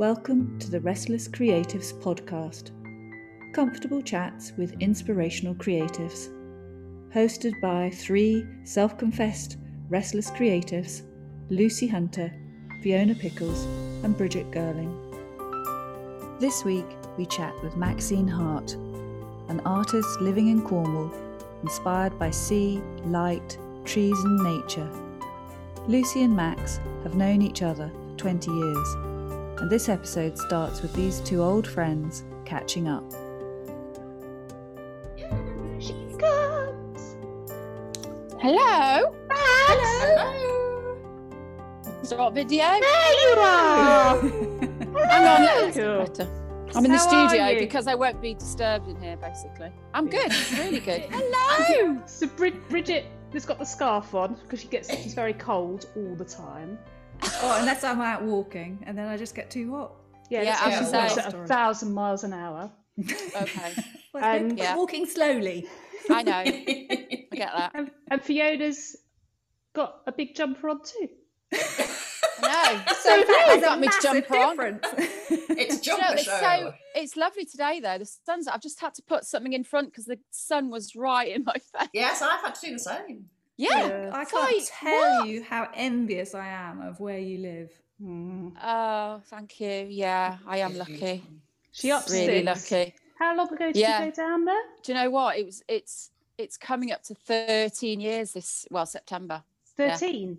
Welcome to the Restless Creatives podcast. Comfortable chats with inspirational creatives. Hosted by three self confessed restless creatives Lucy Hunter, Fiona Pickles, and Bridget Girling. This week we chat with Maxine Hart, an artist living in Cornwall, inspired by sea, light, trees, and nature. Lucy and Max have known each other for 20 years, and this episode starts with these two old friends catching up. She comes. Hello. Hello. Start video. There you are. Hang on, that's Hello. better. I'm in the How studio because I won't be disturbed in here. Basically, I'm good. Really good. Hello. So Brid- Bridget has got the scarf on because she gets she's very cold all the time. Oh, unless I'm out walking, and then I just get too hot. Yeah, Yeah, I why she saying- at a thousand miles an hour. Okay, And- Yeah. walking slowly. I know. I get that. And, and Fiona's got a big jumper on too. I know. So I've got a my massive jumper on. difference. It's Do you know, jumper it's show. so it's lovely today though. The sun's. I've just had to put something in front because the sun was right in my face. Yes, I've had to do the same. Yeah. Yeah. I can't like, tell what? you how envious I am of where you live. Mm. Oh, thank you. Yeah, I am lucky. beautiful. She up Really six. lucky. How long ago did Yeah. you go down there? Do you know what? It was. It's. It's coming up to 13 years this. Well, September. Yeah. Thirteen.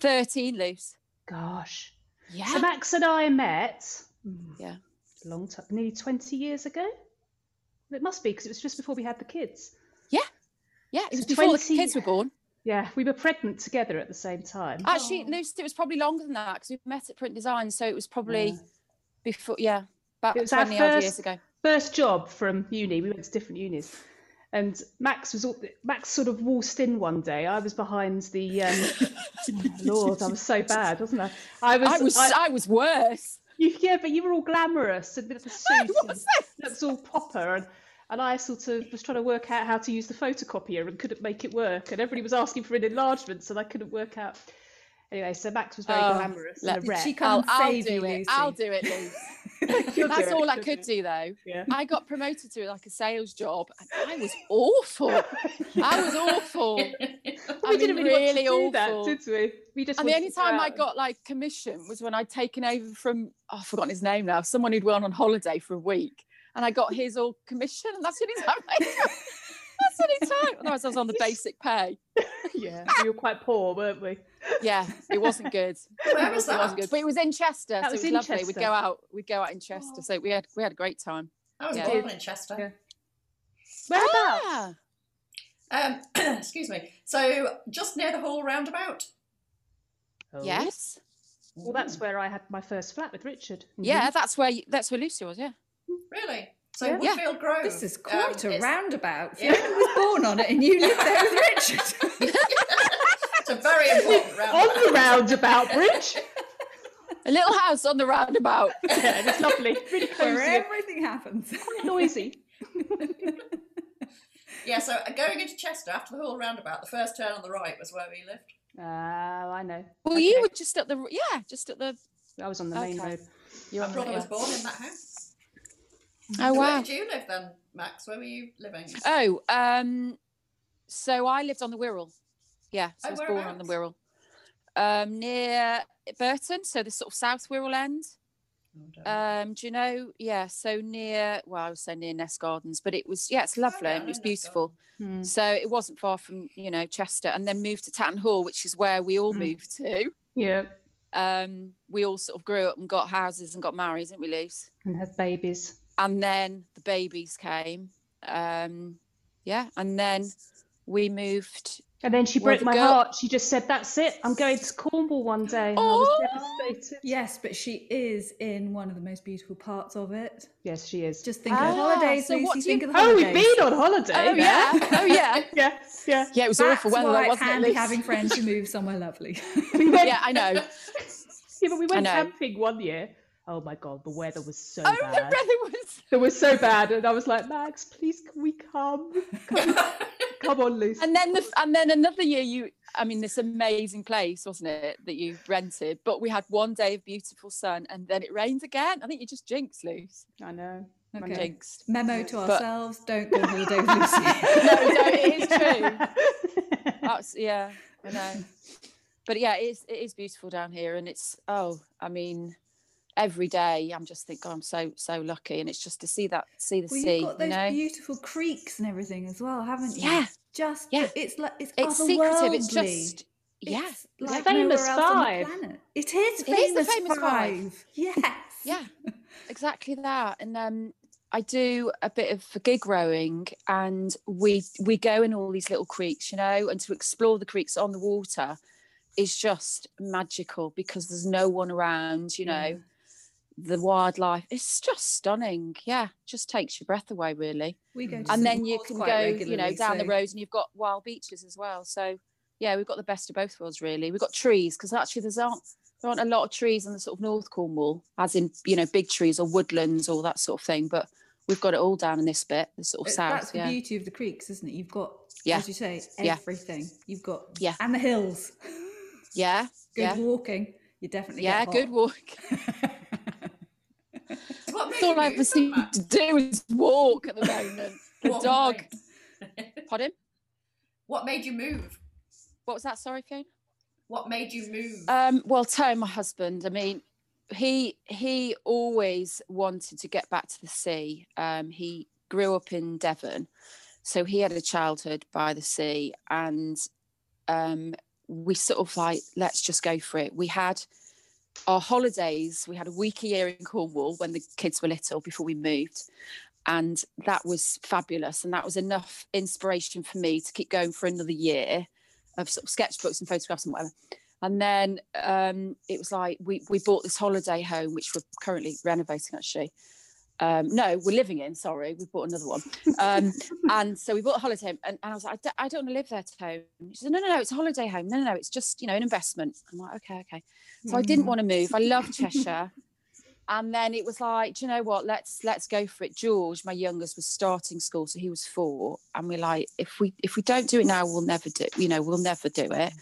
13 Luce. Gosh. Yeah. So Max and I met. Yeah. Long time, nearly twenty years ago. It must be because it was just before we had the kids. Yeah. Yeah, it was So before 20 the kids were born. Yeah, we were pregnant together at the same time. Actually, Oh. Lucy, it was probably longer than that because we met at Print Design, so it was probably Yeah. before. Yeah, about It was our twenty odd years first- ago. first job from uni. We went to different unis, and Max was all, Max sort of waltzed in one day. I was behind the. Um, Lord, I was so bad, wasn't I? I was. I was. I, was worse. you, yeah, but you were all glamorous and with the I suit. and was. looks all proper, and and I sort of was trying to work out how to use the photocopier and couldn't make it work, and everybody was asking for an enlargement, so I couldn't work out. Anyway, so Max was very Oh, glamorous let- and a Did she come I'll, I'll save do you, it. Lucy? I'll do it, Lucy. You'll do That's it, all I could do it. do though. Yeah. I got promoted to like a sales job, and I was awful. I was awful. we I didn't really really want to do awful. that, did we? We just And the only to go time I got like commission was when I'd taken over from oh, I've forgotten his name now, someone who'd gone on holiday for a week, and I got his all commission, and that's the only time. I got, that's the only time. Otherwise, I was on the basic pay. yeah, we were quite poor, weren't we? Yeah, it wasn't good. Where It was wasn't that? good, but it was in Chester, That so was it in was lovely. We'd go out, we'd go out in Chester, Oh. so we had we had a great time. I was Yeah. born in Chester. Yeah. Whereabouts? Ah, Um, excuse me. So just near the Hoole roundabout. Oh. yes, Well, that's where I had my first flat with Richard. yeah, that's where you, that's where Lucy was. Yeah, Really. So Yeah. Yeah. Woodfield Grove. This is um, quite a it's- roundabout. Yeah. Fiona was born on it, and you lived there with Richard. It's a very important roundabout. On the roundabout bridge. a little house on the roundabout. yeah, and it's lovely. Really Where everything happens. Quite noisy. Yeah. So uh, going into Chester after the Hoole roundabout, the first turn on the right was where we lived. Oh, I know. Well, you were just at the yeah, just at the. I was on the main road. You My were brother yeah. was born in that house. Oh So Where did you live then, Max? Where were you living? Oh, um, so I lived on the Wirral. Yeah, so Oh, I was born on the? Wirral. Um, near Burton, so the sort of South Wirral end. Oh, don't. Um, do you know? Yeah, so near. Well, I was saying near Ness Gardens, but it was yeah, it's lovely yeah, and it was beautiful. Hmm. So it wasn't far from you know Chester, and then moved to Tattenhall, which is where we all Mm. moved to. Yeah, Um, we all sort of grew up and got houses and got married, didn't we, Luce? and had babies. And then the babies came um yeah and then we moved And then she broke my girl- heart. She just said, "That's it. I'm going to Cornwall one day." And I Oh. was devastated. Yes, but she is in one of the most beautiful parts of it. Yes, she is. Just think of Ah, the holidays, so Lucy. what think you- of the holidays. oh, we've been on holiday. oh there. yeah oh yeah yeah, yeah. yeah it was That's awful weather though, why it's wasn't it handy Luce? having friends who move somewhere lovely. We went, yeah i know yeah, but we went camping one year. Oh my god, the weather was so oh the bad. weather was It was so bad, and I was like, Max, please, can we come? Come, Come on, Lucy. and then the and then another year you i mean this amazing place wasn't it that you rented but we had one day of beautiful sun and then it rained again i think you just jinxed Luce I know. Okay. jinxed Memo to But- ourselves: Don't go on holiday with Lucy. no no it is true That's, yeah i know but yeah it is it is beautiful down here and it's oh i mean every day i'm just thinking i'm so so lucky and it's just to see that see the Well, sea you've got those you know beautiful creeks and everything as well, haven't you? Yeah. Just Yeah. it's like it's, it's secretive it's otherworldly. just yeah It's like Famous nowhere else the Five. planet. It is It is famous, the famous five. Yes. yeah exactly that and um i do a bit of gig rowing and we we go in all these little creeks you know and to explore the creeks on the water is just magical because there's no one around you know Yeah. The wildlife it's just stunning yeah just takes your breath away really We go to and then you can go you know down the so- road and you've got wild beaches as well so yeah we've got the best of both worlds really we've got trees because actually there's aren't there aren't a lot of trees in the sort of north cornwall as in you know big trees or woodlands or that sort of thing but we've got it all down in this bit the sort of It- south That's the yeah beauty of the creeks, isn't it? You've got, Yeah. as you say, Yeah. everything. You've got, Yeah. and the hills. yeah Good yeah walking. You definitely yeah good walk So what made that's all i move ever seem to do is walk at the moment the dog pardon What made you move? what was that sorry Fiona? What made you move? Um, well, Tone, my husband, I mean, he he always wanted to get back to the sea. Um, he grew up in Devon, so he had a childhood by the sea, and um, we sort of like let's just go for it. We had our holidays. We had a week a year in Cornwall when the kids were little before we moved. And that was fabulous. And that was enough inspiration for me to keep going for another year of sort of sketchbooks and photographs and whatever. And then um, it was like we we bought this holiday home, which we're currently renovating actually. Um, no, we're living in. Sorry, we bought another one. Um, and so we bought a holiday home, and, and I was like, I don't, I don't want to live there, Tone. She said, No, no, no, it's a holiday home. No, no, no, it's just you know an investment. I'm like, okay, okay. So I didn't want to move. I love Cheshire. And then it was like, do you know what? Let's let's go for it. George, my youngest, was starting school, so he was four, and we're like, if we if we don't do it now, we'll never do. You know, we'll never do it.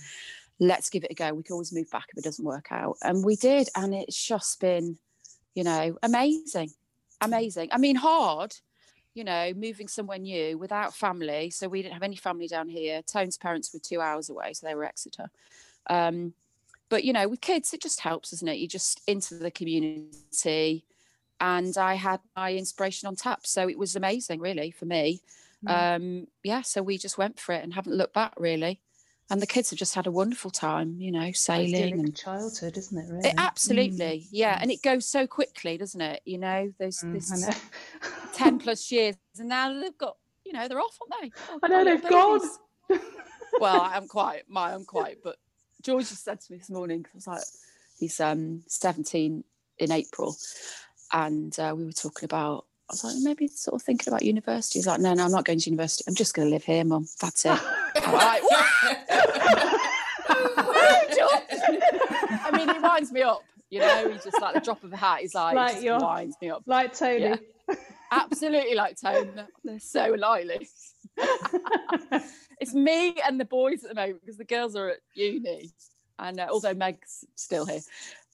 Let's give it a go. We can always move back if it doesn't work out, and we did, and it's just been, you know, amazing, amazing. I mean, hard, you know, moving somewhere new without family. So we didn't have any family down here. Tone's parents were two hours away, so they were Exeter. Um, but you know with kids it just helps doesn't it you just into the community and i had my inspiration on tap so it was amazing really for me um yeah so we just went for it and haven't looked back really and the kids have just had a wonderful time you know sailing and childhood, isn't it? Really? it, absolutely yeah and it goes so quickly doesn't it you know those Mm, this know. 10 plus years and now they've got you know they're off aren't they Oh, I know they've gone. well i am quite my i'm quite but george just said to me this morning 'cause I was like he's um 17 in april and uh, we were talking about i was like maybe sort of thinking about university. He's like no no i'm not going to university. I'm just going to live here mum. That's it. I'm like, i mean he winds me up you know? He's just like the drop of a hat he's like, Like just winds me up. like Tony. Yeah. absolutely like tone they're so lively it's me and the boys at the moment because the girls are at uni, and uh, although Meg's still here,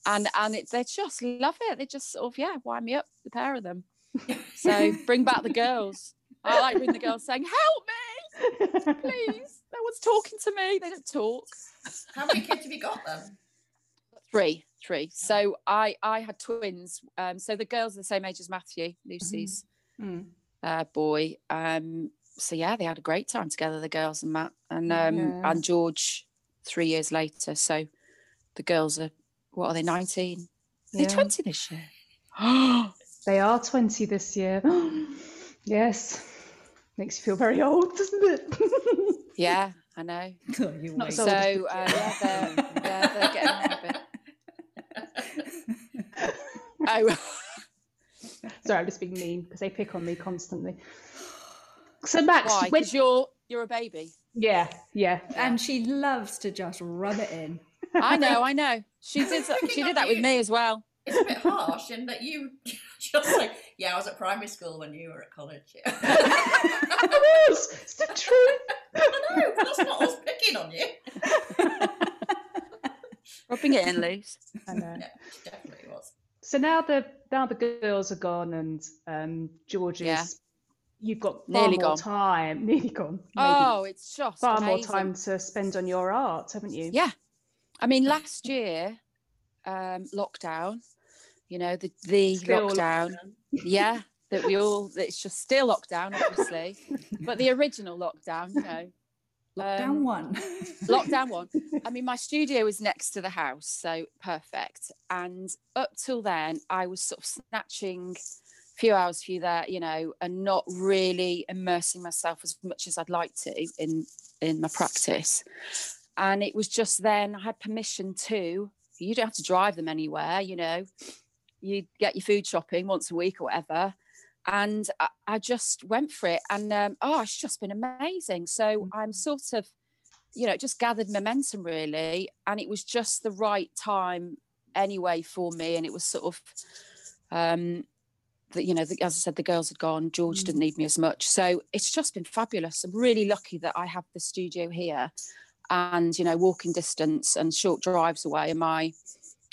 and and it, they just love it. They just sort of yeah, wind me up, the pair of them. So bring back the girls. I like when the girls saying, "Help me, please!" No one's talking to me. They don't talk. How many kids have you got then? Three, three. So I I had twins. Um, so the girls are the same age as Matthew, Lucy's Mm. uh, boy. Um, so yeah, they had a great time together, the girls and Matt and um, Yeah. and George. Three years later, so the girls are what are they? Nineteen? Are they Yeah. twenty this year? They are 20 this year. yes. Makes you feel very old, doesn't it? yeah, I know. You Not wait. So So uh, yeah, they're, yeah, they're getting on a bit. Oh, Sorry, I'm just being mean because they pick on me constantly. So Max, why? when, you're you're a baby. yeah, yeah. and she loves to just rub it in. I know, I know. She did. She did that with me as well. It's a bit harsh in that you just like, yeah, I was at primary school when you were at college. Yeah. It was. It's the truth. I know, that's not us picking on you. Rubbing it in, Luce. I know. Yeah, definitely was. So now the now the girls are gone and um, George is. Yeah. You've got far Nearly more gone. time, nearly gone. Maybe Oh, it's just far more time to spend on your art, haven't you? Yeah. I mean, last year, um, lockdown, you know, the, the Still lockdown, yeah, that we all, it's just still lockdown, obviously, but the original lockdown, you know, Lockdown um, one. lockdown one. I mean, my studio is next to the house, so perfect. And up till then, I was sort of snatching a few hours for you there, you know, and not really immersing myself as much as I'd like to in in my practice. And it was just then I had permission to. You don't have to drive them anywhere, you know. You get your food shopping once a week or whatever. And I, I just went for it, and um, oh, it's just been amazing. So I'm sort of you know, just gathered momentum really. And it was just the right time anyway for me. And it was sort of, um, that you know, the, as I said, the girls had gone, George didn't need me as much. So it's just been fabulous. I'm really lucky that I have the studio here and, you know, walking distance and short drives away are my,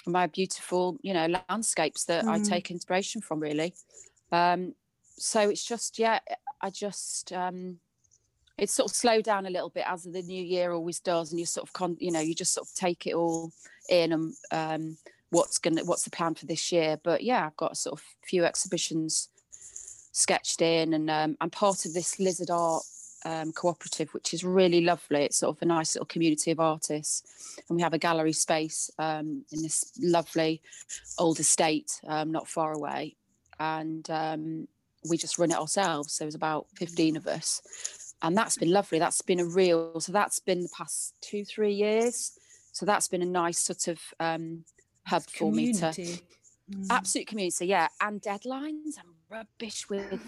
my beautiful, you know, landscapes that I Mm. take inspiration from really. Um, so it's just, yeah, I just, um, it's sort of slowed down a little bit as the new year always does and you sort of con you know you just sort of take it all in and um what's gonna what's the plan for this year but yeah i've got a sort of few exhibitions sketched in and um, i'm part of this lizard art um, cooperative which is really lovely it's sort of a nice little community of artists and we have a gallery space um, in this lovely old estate um, not far away and um, we just run it ourselves so there's about 15 of us and that's been lovely. That's been a real. So that's been the past two, three years. So that's been a nice sort of um, hub for me to. Mm. absolute community. Yeah, and deadlines. I'm rubbish with,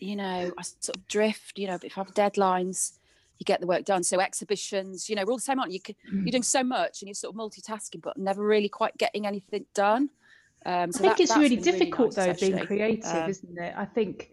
you know, I sort of drift. You know, if I have deadlines, you get the work done. So exhibitions, you know, we're all the same, aren't you? You can- Mm. You're doing so much and you're sort of multitasking, but never really quite getting anything done. Um, I think that- it's really been really difficult nice, though being creative, Um, isn't it? I think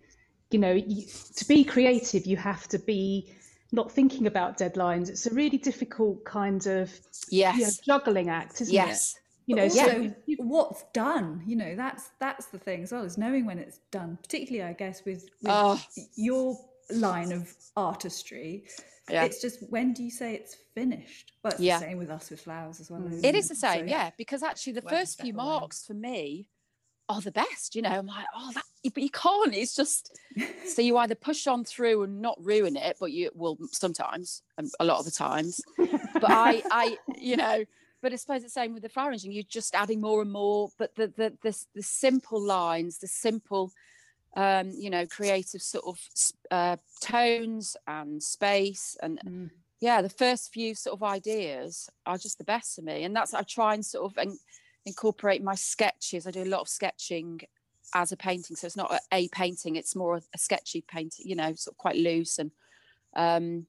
you know you, to be creative, you have to be not thinking about deadlines. It's a really difficult kind of Yes. you know, juggling act, isn't yes. it? You know, But so what's done you know that's that's the thing as well is knowing when it's done particularly i guess with, with Oh. your line of artistry Yeah. it's just when do you say it's finished well it's Yeah. the same with us with flowers as well. It is the same, So- yeah, because actually the to first few marks for me are the best. You know, I'm like, oh, that, but you can't. It's just so you either push on through and not ruin it, but you will sometimes, and a lot of the times. But I, I, you know, but I suppose the same with the flower arranging. You're just adding more and more. But the the the, the simple lines, the simple, um, you know, creative sort of uh, tones and space and Mm. yeah, the first few sort of ideas are just the best for me, and that's I try and sort of in, incorporate my sketches. I do a lot of sketching as a painting, so it's not a, a painting; it's more a, a sketchy painting. You know, sort of quite loose and, um,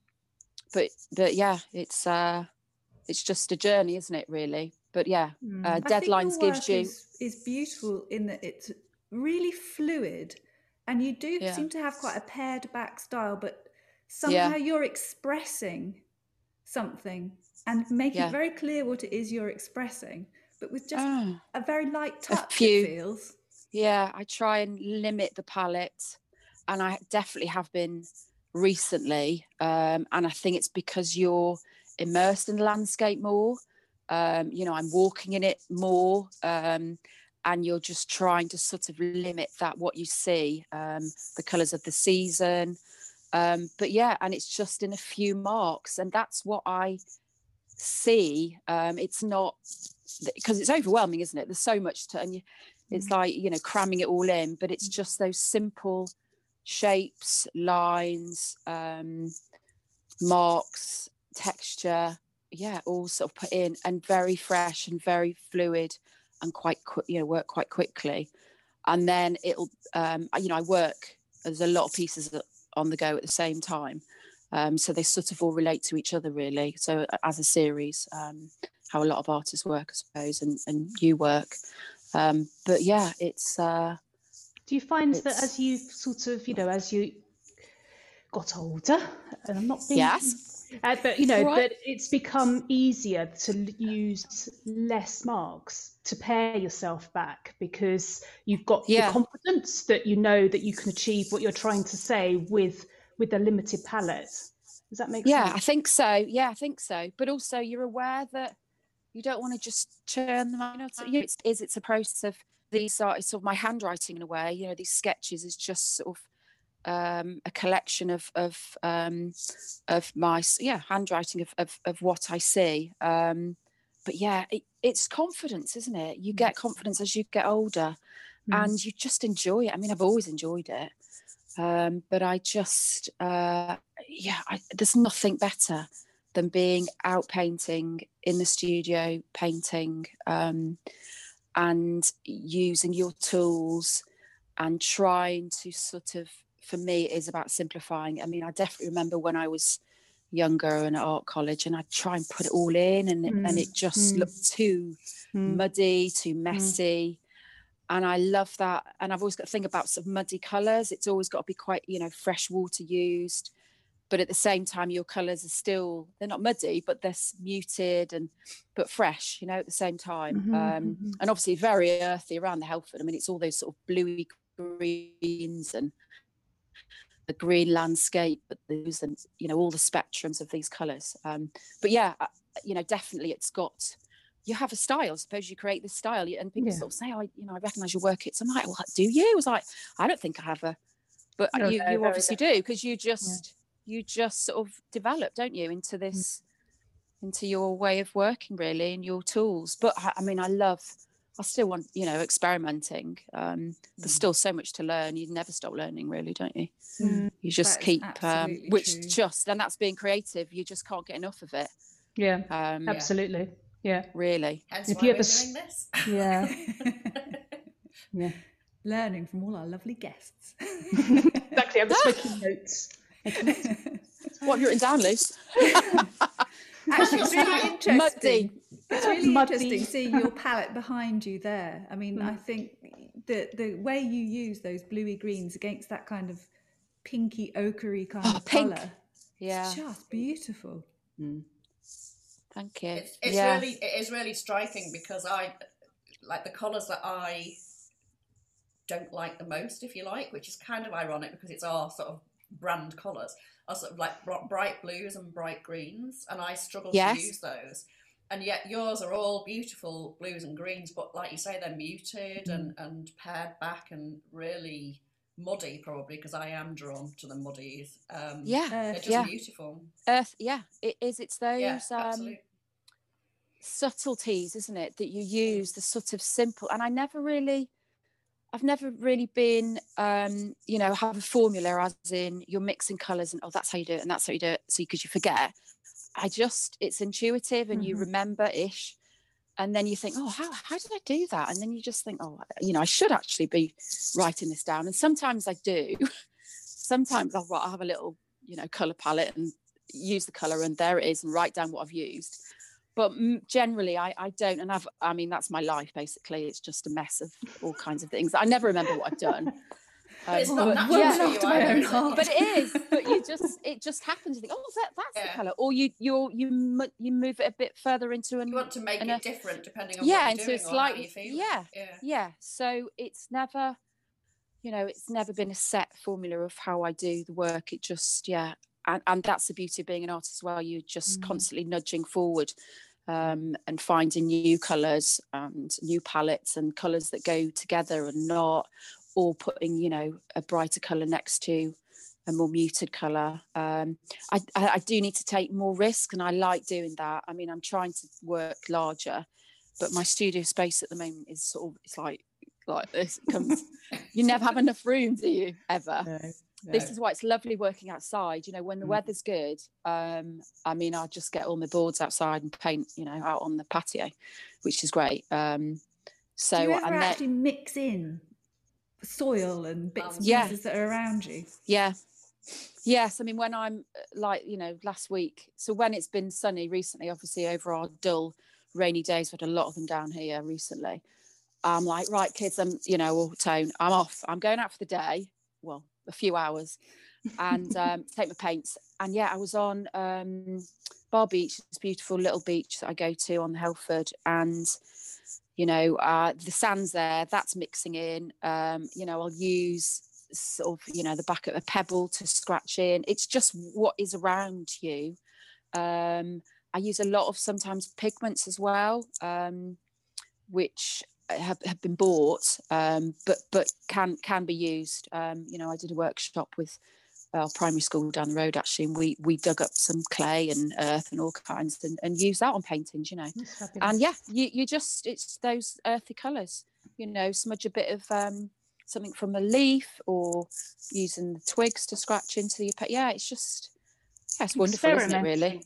but but yeah, it's uh, it's just a journey, isn't it? Really, but yeah, Mm. uh, deadlines gives you is, is beautiful in that it's really fluid and you do Yeah. seem to have quite a pared back style but somehow you're expressing something and making Yeah. it very clear what it is you're expressing but with just Oh. a very light touch A few- it feels Yeah, I try and limit the palette, and I definitely have been recently. Um, and I think it's because you're immersed in the landscape more. Um, you know, I'm walking in it more, um, and you're just trying to sort of limit that what you see, um, the colours of the season. Um, but yeah, and it's just in a few marks, and that's what I see. Um, it's not because it's overwhelming, isn't it? There's so much to, and you, it's like you know cramming it all in but it's just those simple shapes lines um marks texture yeah all sort of put in and very fresh and very fluid and quite quick you know work quite quickly. And then it'll um you know i work there's a lot of pieces on the go at the same time. Um so they sort of all relate to each other really. So as a series um how a lot of artists work i suppose and and you work. Um but yeah it's uh Do you find that as you sort of, you know, as you got older, and I'm not being Yes. Uh, but you know Right. that it's become easier to use less marks to pare yourself back because you've got Yeah. the confidence that you know that you can achieve what you're trying to say with with a limited palette. Does that make sense? Yeah, I think so. Yeah, I think so. But also, you're aware that you don't want to just churn them out. It's, is it's a process of these are it's sort of my handwriting in a way. You know, these sketches is just sort of um, a collection of of um, of my yeah handwriting of of, of what I see. Um, but yeah, it, it's confidence, isn't it? You get confidence as you get older, Mm. and you just enjoy it. I mean, I've always enjoyed it, um, but I just uh, yeah, I, there's nothing better than being out painting in the studio, painting, um, and using your tools and trying to sort of, for me, it is about simplifying. I mean, I definitely remember when I was younger and at art college, and I'd try and put it all in, and, it- and Mm, it just mm. looked too Mm. muddy, too messy. And I love that. And I've always got to think about sort of muddy colours. It's always got to be quite, you know, fresh water used. But at the same time, your colours are still, they're not muddy, but they're muted and, but fresh, you know, at the same time. Mhm, um, mhm. And obviously very earthy around the Helford. I mean, it's all those sort of bluey greens and the green landscape, but those and, you know, all the spectrums of these colours. Um, but yeah, uh, you know, definitely it's got, you have a style. Suppose you create this style, and people Yeah. sort of say, "Oh, you know, I recognise your work." It's I'm like, "Well, do you?" I was like, "I don't think I have a," but No, you, no, you obviously do because you just you just sort of develop, don't you, into this, into your way of working really and your tools. But I, I mean, I love. I still want, you know, experimenting. Um, there's still so much to learn. You never stop learning, really, don't you? Mm. You just keep, um, which true. just, and that's being creative. You just can't get enough of it. Yeah, Um, absolutely. Yeah. really. Hence If why you ever s- doing this. Yeah. Learning from all our lovely guests. Exactly. I'm just making notes. What have you written down, Luce? Actually, it's really Muddy. interesting. Muddy. It's really Muddy. interesting seeing your palette behind you there. I mean, I mm. think the the way you use those bluey greens against that kind of pinky ochre kind Oh, of pink. colour, Yeah, it's just beautiful. Mm. thank you. It's, it's yeah. really it is really striking because I like the colours that I don't like the most, if you like, which is kind of ironic because it's our sort of brand colours are sort of like bright blues and bright greens, and I struggle Yes. to use those. And yet yours are all beautiful blues and greens, but like you say, they're muted and, and pared back and really muddy, probably because I am drawn to the muddies. Um, Yeah, they're just yeah. beautiful. Earth. Yeah, it is. It's those Yeah, um, subtleties, isn't it, that you use, the sort of simple. And I never really, I've never really been, um, you know, have a formula as in you're mixing colours and oh, that's how you do it and that's how you do it. So because you forget, I just it's intuitive and you Mhm. remember ish. And then you think, oh, how, how did I do that? And then you just think, oh, you know, I should actually be writing this down. And sometimes I do. sometimes I'll, I'll have a little, you know, colour palette and use the colour and there it is and write down what I've used. But generally, I, I don't. And I've, I mean, that's my life basically. It's just a mess of all kinds of things. I never remember what I've done. But it's Um, not natural yeah. to you my own but it is but you just it just happens you think oh that, that's Yeah. the color or you you you you move it a bit further into an You want to make and it different depending on yeah what into you're a doing or how you feel. yeah yeah. yeah so it's never you know it's never been a set formula of how i do the work it just yeah and, and that's the beauty of being an artist as well you're just Mm. constantly nudging forward um, and finding new colors and new palettes and colors that go together and not or putting you know a brighter color next to a more muted color um, I, I, do need to take more risk and i like doing that. I mean i'm trying to work larger but my studio space at the moment is sort of it's like like this. It comes you never have enough room do you ever? This is why it's lovely working outside. You know when the Mm. weather's good um i mean i'll just get all my boards outside and paint you know out on the patio which is great. Um so Do you ever actually mix in soil and bits and Yeah. pieces that are around you? Yeah. Yes, I mean when I'm like you know last week. So when it's been sunny recently, obviously over our dull rainy days, we had a lot of them down here recently. I'm like, right, kids, I'm you know, or tone, I'm off. I'm going out for the day. Well, a few hours, and um, take my paints. And yeah, I was on um, Bar Beach, this beautiful little beach that I go to on the Helford, and you know uh, the sand's there. That's mixing in. Um, you know, I'll use sort of you know the back of a pebble to scratch in. It's just what is around you. Um, I use a lot of sometimes pigments as well, um, which have, have been bought, um, but but can can be used. Um, you know, I did a workshop with our primary school down the road actually, and we we dug up some clay and earth and all kinds and, and use that on paintings. You know, and yeah, you you just it's those earthy colours. You know, smudge a bit of um, something from a leaf or using the twigs to scratch into your. Yeah, it's just yeah, it's wonderful, isn't it? Really.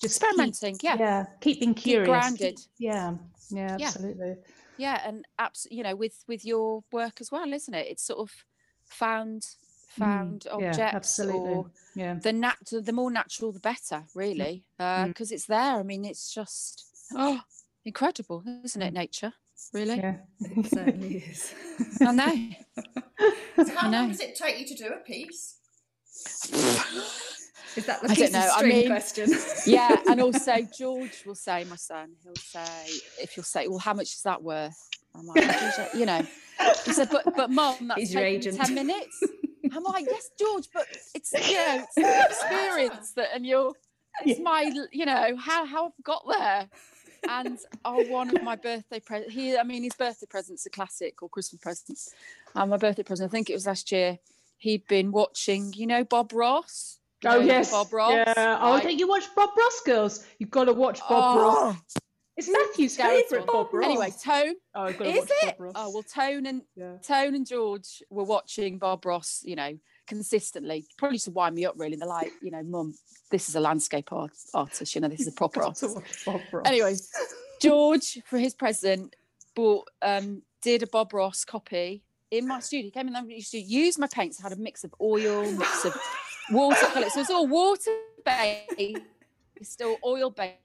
Just experimenting, keep, yeah. yeah, keeping curious, Keep grounded. Yeah, yeah, Yeah. absolutely. yeah and abs- you know with with your work as well isn't it it's sort of found found Mm, yeah, objects absolutely. or Yeah, the nat the more natural the better really because Mm. it's there i mean it's just oh incredible isn't it nature really yeah. It certainly is. i know So how I long does it take you to do a piece? Is that the I piece don't know, of I string mean- question? yeah and also george will say my son he'll say if you'll say well how much is that worth i'm like you know he said but but mom that's He's your agent. 10 minutes i'm like yes george but it's you know it's the experience that and you're it's my you know how how i've got there. And oh one of my birthday present he i mean his birthday presents a classic or christmas presents. And my birthday present i think it was last year he'd been watching you know bob ross? Oh, you Oh know yes, bob ross? Yeah. Oh, Like, don't you watch Bob Ross, girls? You've got to watch Bob oh, Ross. It's Matthew's hysterical. favourite Bob Ross. anyway tone oh, I've got to is watch it Bob Ross. oh well tone and yeah. Tone and George were watching Bob Ross, you know, consistently, probably to wind me up. Really, they're like, you know, Mum, this is a landscape art- artist. You know, this is a proper artist. Bob Ross. Anyway, George for his present bought um, did a Bob Ross copy in my studio. He came in and used to use my paints. I had a mix of oil, mix of watercolor. So it's all water based, it's still oil based,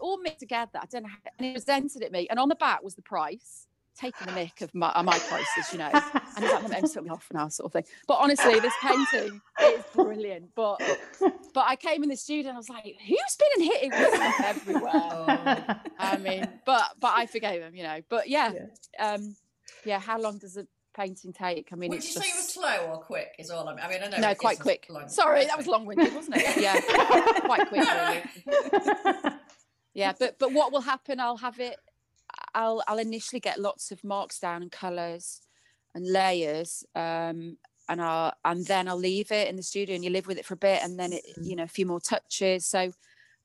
all mixed together. I don't know. How, and he presented it me, and on the back was the price. Taking the mick of my, uh, my prices, you know, and he's like, "Mum, took me off now," sort of thing. But honestly, this painting is brilliant. But but I came in the studio and I was like, "Who's been and hitting with stuff everywhere?" Oh. I mean, but but I forgave him, you know. But yeah, Yeah. um, yeah. How long does a painting take? I mean, Would it's you say it was slow or quick? Is all I mean. I mean, I know. no, quite quick. long. Sorry, that was long-winded, wasn't it? Yeah, quite quick, really. Yeah, but but what will happen? I'll have it. I'll I'll initially get lots of marks down and colours and layers, um, and I'll and then I'll leave it in the studio and you live with it for a bit, and then it you know a few more touches. So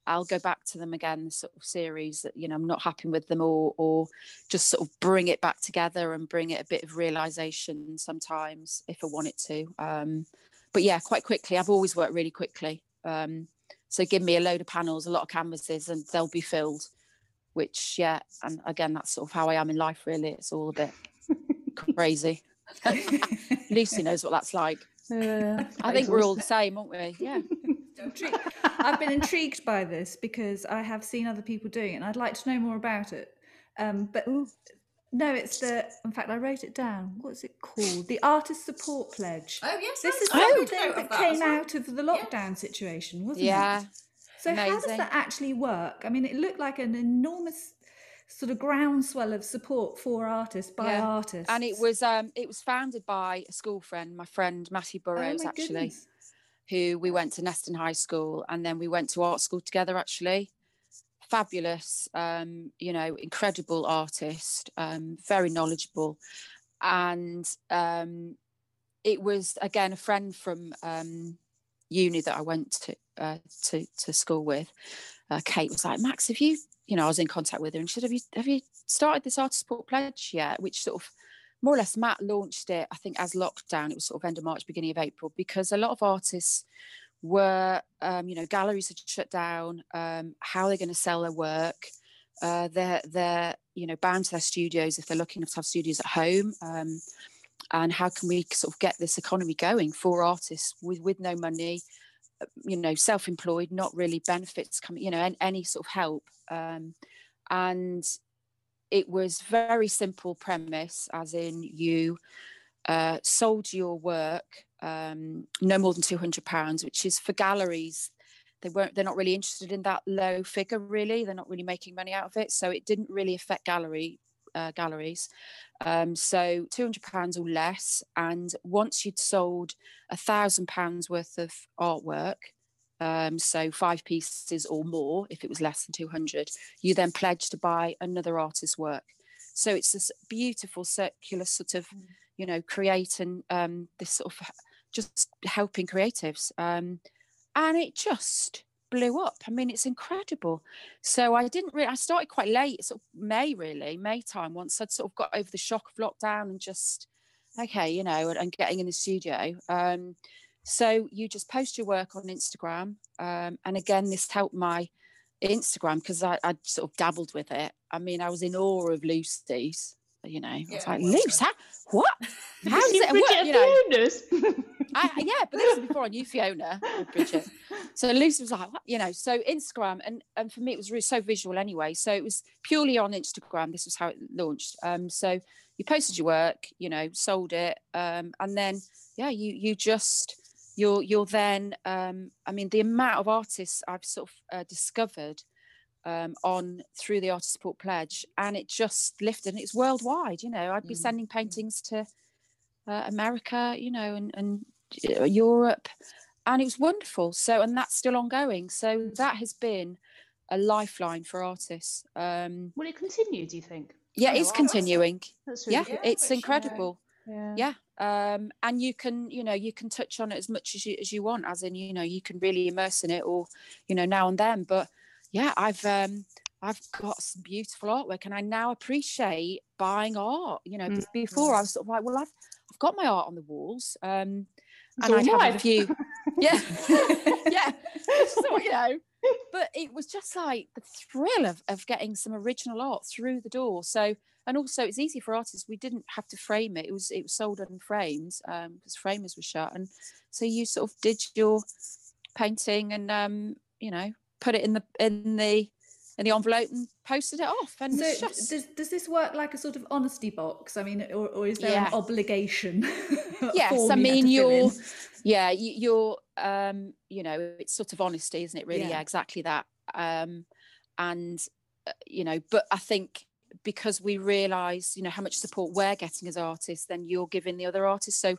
I'll go back to them again, the sort of series that you know I'm not happy with them, or or just sort of bring it back together and bring it a bit of realization sometimes if I want it to. Um, but yeah, quite quickly. I've always worked really quickly. Um, so give me a load of panels, a lot of canvases, and they'll be filled. Which yeah, and again, that's sort of how I am in life. Really, it's all a bit crazy. Lucy knows what that's like. Yeah, I think we're all the same, aren't we? Yeah. I've been intrigued by this because I have seen other people doing it, and I'd like to know more about it. Um, but no, it's the. In fact, I wrote it down. What's it called? The Artist Support Pledge. Oh yes, This is took something note of that that came well. out of the lockdown situation, wasn't Yeah. it? Yeah. So how does that actually work? I mean, it looked like an enormous sort of groundswell of support for artists by Yeah. artists, And it was um it was founded by a school friend, my friend Matthew Oh Burrows, my actually. goodness. who we went to Neston High School and then we went to art school together actually. Fabulous, um, you know, incredible artist, um, very knowledgeable. And um, it was again a friend from um, uni that I went to uh, to to school with. Uh, Kate was like, Max, have you, you know, I was in contact with her and she said, Have you have you started this artist support pledge yet? Which sort of more or less Matt launched it, I think, as lockdown. It was sort of end of March, beginning of April, because a lot of artists were, um, you know, galleries had shut down. Um, how are they going to sell their work? Uh, they're they're you know bound to their studios if they're enough to have studios at home. Um, and how can we sort of get this economy going for artists with with no money, uh, you know, self-employed, not really benefits coming, you know, any, any sort of help. Um, and it was very simple premise as in you uh, sold your work um, no more than two hundred pounds, which is for galleries. They weren't. They're not really interested in that low figure. Really, they're not really making money out of it. So it didn't really affect gallery uh, galleries. Um, so two hundred pounds or less, and once you'd sold a thousand pounds worth of artwork, um, so five pieces or more, if it was less than two hundred, you then pledged to buy another artist's work. So it's this beautiful circular sort of, you know, create and um, this sort of just helping creatives, um, and it just blew up. I mean, it's incredible. So I didn't really, I started quite late, sort of May really, May time, once I'd sort of got over the shock of lockdown and just, okay, you know, and, and getting in the studio. Um, so you just post your work on Instagram. Um, and again, this helped my Instagram because I, I sort of dabbled with it. I mean, I was in awe of Lucy's. You know, I was like, Luce, how, what? How does it work? You know, I, yeah, but this was before I knew Fiona or Bridget. So Lucy was like, what? you know, so Instagram, and and for me it was really so visual anyway. So it was purely on Instagram. This was how it launched. Um, so you posted your work, you know, sold it, um, and then yeah, you you just you're you're then. Um, I mean, the amount of artists I've sort of uh, discovered. Um, on through the artist support pledge and it just lifted and it's worldwide you know i'd be Mm. sending paintings to uh, america you know and, and uh, Europe, and it was wonderful. So, and that's still ongoing. So that has been a lifeline for artists. Um, Will it continue? Do you think? yeah, Oh, it's wow, continuing. That's really Yeah, good. It's incredible. Yeah. Yeah, um, and you can, you know, you can touch on it as much as you as you want, as in, you know, you can really immerse in it, or you know, now and then. But yeah, I've um, I've got some beautiful artwork, and I now appreciate buying art. You know, Mm. be- before I was sort of like, well, I've I've got my art on the walls. Um, and I'd have a few. Yeah, yeah. So you know, but it was just like the thrill of of getting some original art through the door. So and also it's easy for artists. We didn't have to frame it. It was it was sold unframed um because framers were shut, and so you sort of did your painting and um, you know put it in the in the in the envelope and posted it off. And So just does, does this work like a sort of honesty box? I mean, or, or is there Yeah. an obligation? Yes, I you mean, you're- yeah you, you're um you know it's sort of honesty isn't it really Yeah. yeah, exactly that um and uh, you know but i think because we realize you know how much support we're getting as artists then you're giving the other artists so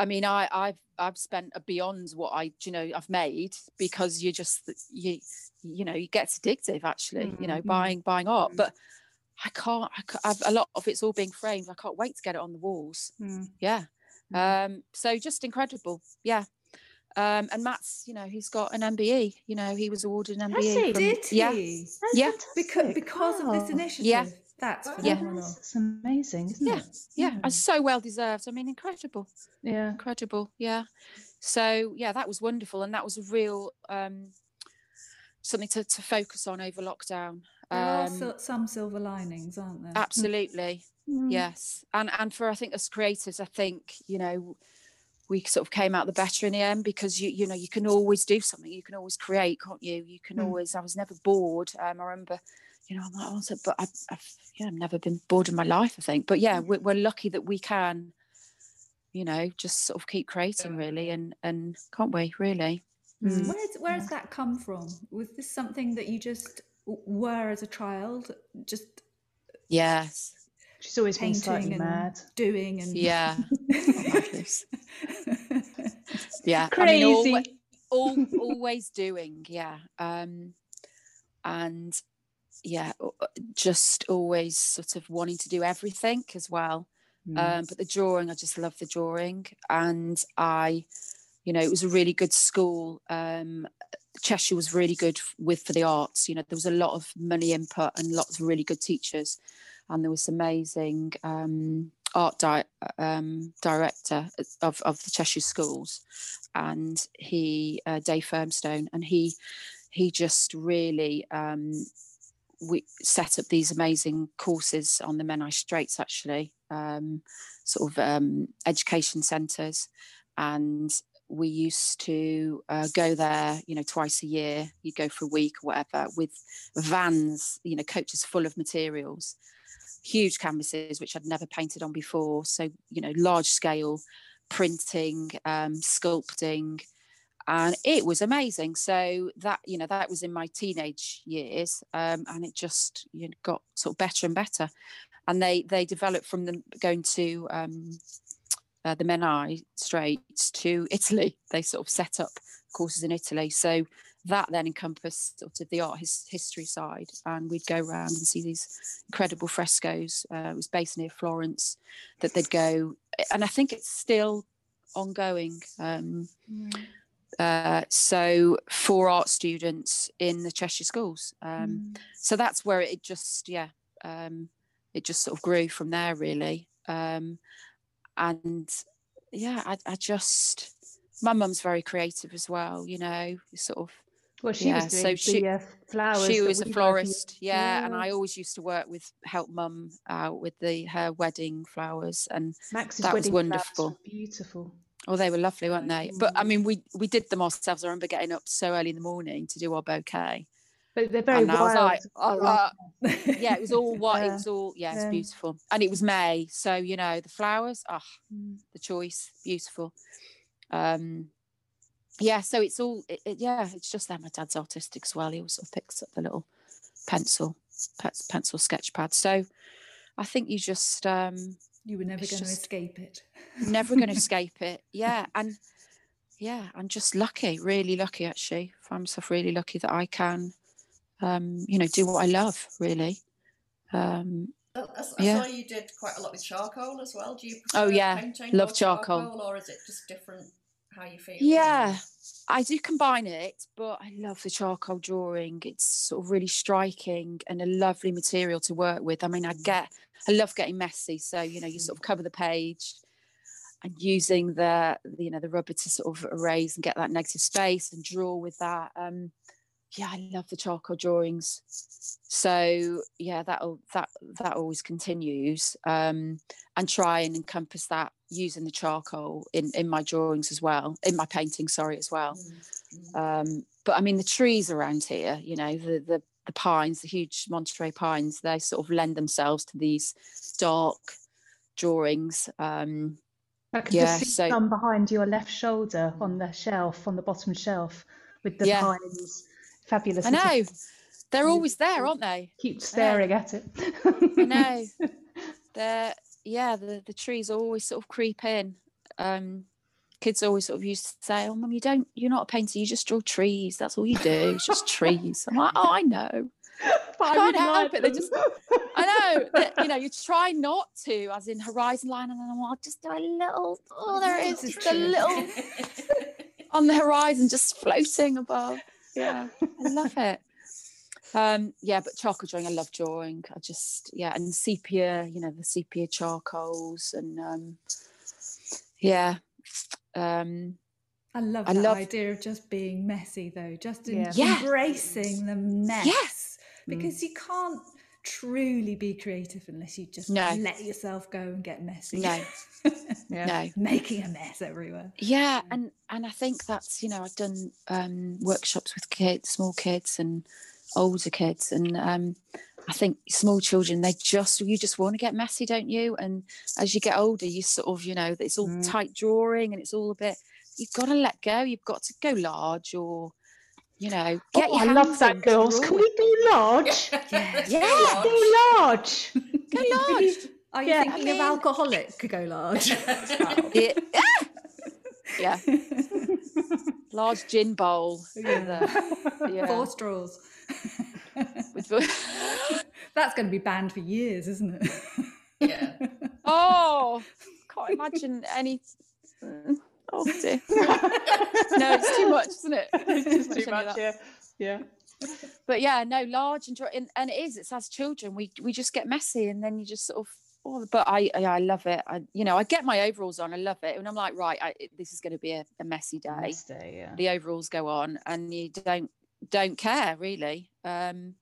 i mean i i've i've spent a beyond what i you know i've made because you just you you know you get addictive actually you know Mhm. buying buying art but i can't I can't I've, a lot of it's all being framed i can't wait to get it on the walls Mm. yeah Mm. um so just incredible yeah um and matt's you know he's got an mbe you know he was awarded an Has mbe he? from, Did he? yeah That's Yeah. Because, fantastic. because of this initiative. Yeah. That's Yeah. Yeah, phenomenal. amazing, isn't Yeah. it? yeah Mm. and so well deserved i mean incredible Yeah. incredible yeah so yeah that was wonderful and that was a real um something to, to focus on over lockdown There are um some silver linings, aren't there? absolutely Mm. yes and and for i think us creatives i think you know we sort of came out the better in the end because you you know you can always do something you can always create can't you you can Mm. always i was never bored um, i remember you know i'm like oh, so- but I've, I've yeah i've never been bored in my life i think but yeah we're, we're lucky that we can you know just sort of keep creating really and and can't we really Mm. Where's where has that come from? Was this something that you just were as a child, just yes She's always been painting slightly and mad. Mm. doing and yeah madness. yeah I mean, Crazy. always doing yeah um and yeah just always sort of wanting to do everything as well Mm. um but the drawing i just love the drawing and i you know it was a really good school um cheshire was really good with for the arts you know there was a lot of money input and lots of really good teachers and there was amazing um art di- um, director of, of the cheshire schools and he uh, dave firmstone and he he just really um we set up these amazing courses on the Menai Straits, actually, um, sort of um, education centres. And we used to uh, go there, you know, twice a year. You go for a week or whatever with vans, you know, coaches full of materials, huge canvases, which I'd never painted on before. So, you know, large scale printing, um, sculpting, and it was amazing. So that you know that was in my teenage years, um, and it just you know, got sort of better and better. And they they developed from them going to um, uh, the Menai Straits to Italy. They sort of set up courses in Italy. So that then encompassed sort of the art his, history side, and we'd go around and see these incredible frescoes. Uh, it was based near Florence. That they'd go, and I think it's still ongoing. Um, Mm. Uh, so for art students in the Cheshire schools. Um, Mm. so that's where it just yeah um it just sort of grew from there really um and yeah i, I just my mum's very creative as well you know sort of Well, she Yeah, was doing so the she- uh, flowers. she was a florist yeah, and i always used to work with help mum out with the her wedding flowers and Max's that was wonderful. Beautiful. Oh they were lovely weren't they but i mean we we did them ourselves i remember getting up so early in the morning to do our bouquet But they're very and I was wild. like, oh, uh, yeah, it was all white. It was all yeah, it's Yeah. beautiful, and it was May, so you know the flowers. Ah, Mm. the choice, beautiful. Um, yeah, so it's all it, it- yeah, it's just that my dad's artistic as well. He of picks up the little pencil, pencil sketch pad. So I think you just um, You were never going to escape it. never going to escape it. Yeah, and yeah, I'm just lucky, really lucky actually. Find myself really lucky that I can, um, you know, do what I love. Really. Um, I, I Yeah. saw you did quite a lot with charcoal as well. Do you Oh, yeah. painting Love or charcoal. or is it just different how you feel? Yeah, I do combine it, but I love the charcoal drawing. It's sort of really striking and a lovely material to work with. I mean, I get, I love getting messy. So you know, you sort of cover the page and using the, you know, the rubber to sort of erase and get that negative space and draw with that. Um, yeah, I love the charcoal drawings. So yeah, that'll that that always continues. Um, and try and encompass that using the charcoal in in my drawings as well, in my painting, sorry, as well. Mm, mm. Um, but I mean, the trees around here, you know, the the the pines, the huge Monterey pines, they sort of lend themselves to these dark drawings. Um, I can Yeah, just see so- some behind your left shoulder on the shelf, on the bottom shelf, with the Yeah. pines. Fabulous. I know they're always there, aren't they? Keep staring at it. I know. They're yeah, the the trees always sort of creep in. Um, kids always sort of used to say, "Oh, mum, you don't, you're not a painter. You just draw trees. That's all you do. It's just trees." I'm like, "Oh, I know." But I can't help like it, they just- I know that you know you try not to, as in horizon line, and then I'll just do a little. Oh, there it is, just a little on the horizon, just floating above. Yeah, I love it. Um, yeah, but charcoal drawing, I love drawing. I just yeah, and sepia, you know, the sepia charcoals, and um, yeah, um, I love I that love- idea of just being messy, though, just in- Yeah. Yeah. embracing the mess. Yes. Because you can't truly be creative unless you just No. let yourself go and get messy. No. Yeah. no, Making a mess everywhere. yeah and and i think that's you know i've done um workshops with kids small kids and older kids and um i think small children they just you just want to get messy don't you and as you get older you sort of you know it's all Mm. tight drawing and it's all a bit you've got to let go you've got to go large or you know get Oh, your I love that, girls. draw Can we go large? Yeah. Yeah. Go large. go large Are you Yeah, I thinking mean- of alcoholic could go large? yeah. Ah! yeah large gin bowl with, uh, yeah. Four straws. With That's going to be banned for years, isn't it? Yeah. Oh, can't imagine any. Oh dear. no, it's too much, isn't it? it's Too too much much. Yeah. Yeah. But yeah, no, large and, dry- and and it is. It's as children, we we just get messy, and then you just sort of. Oh, but I I I love it. I you know I get my overalls on. I love it, and I'm like, right, I, this is going to be a, a messy day. Nice day, yeah. The overalls go on, and you don't don't care really. Um,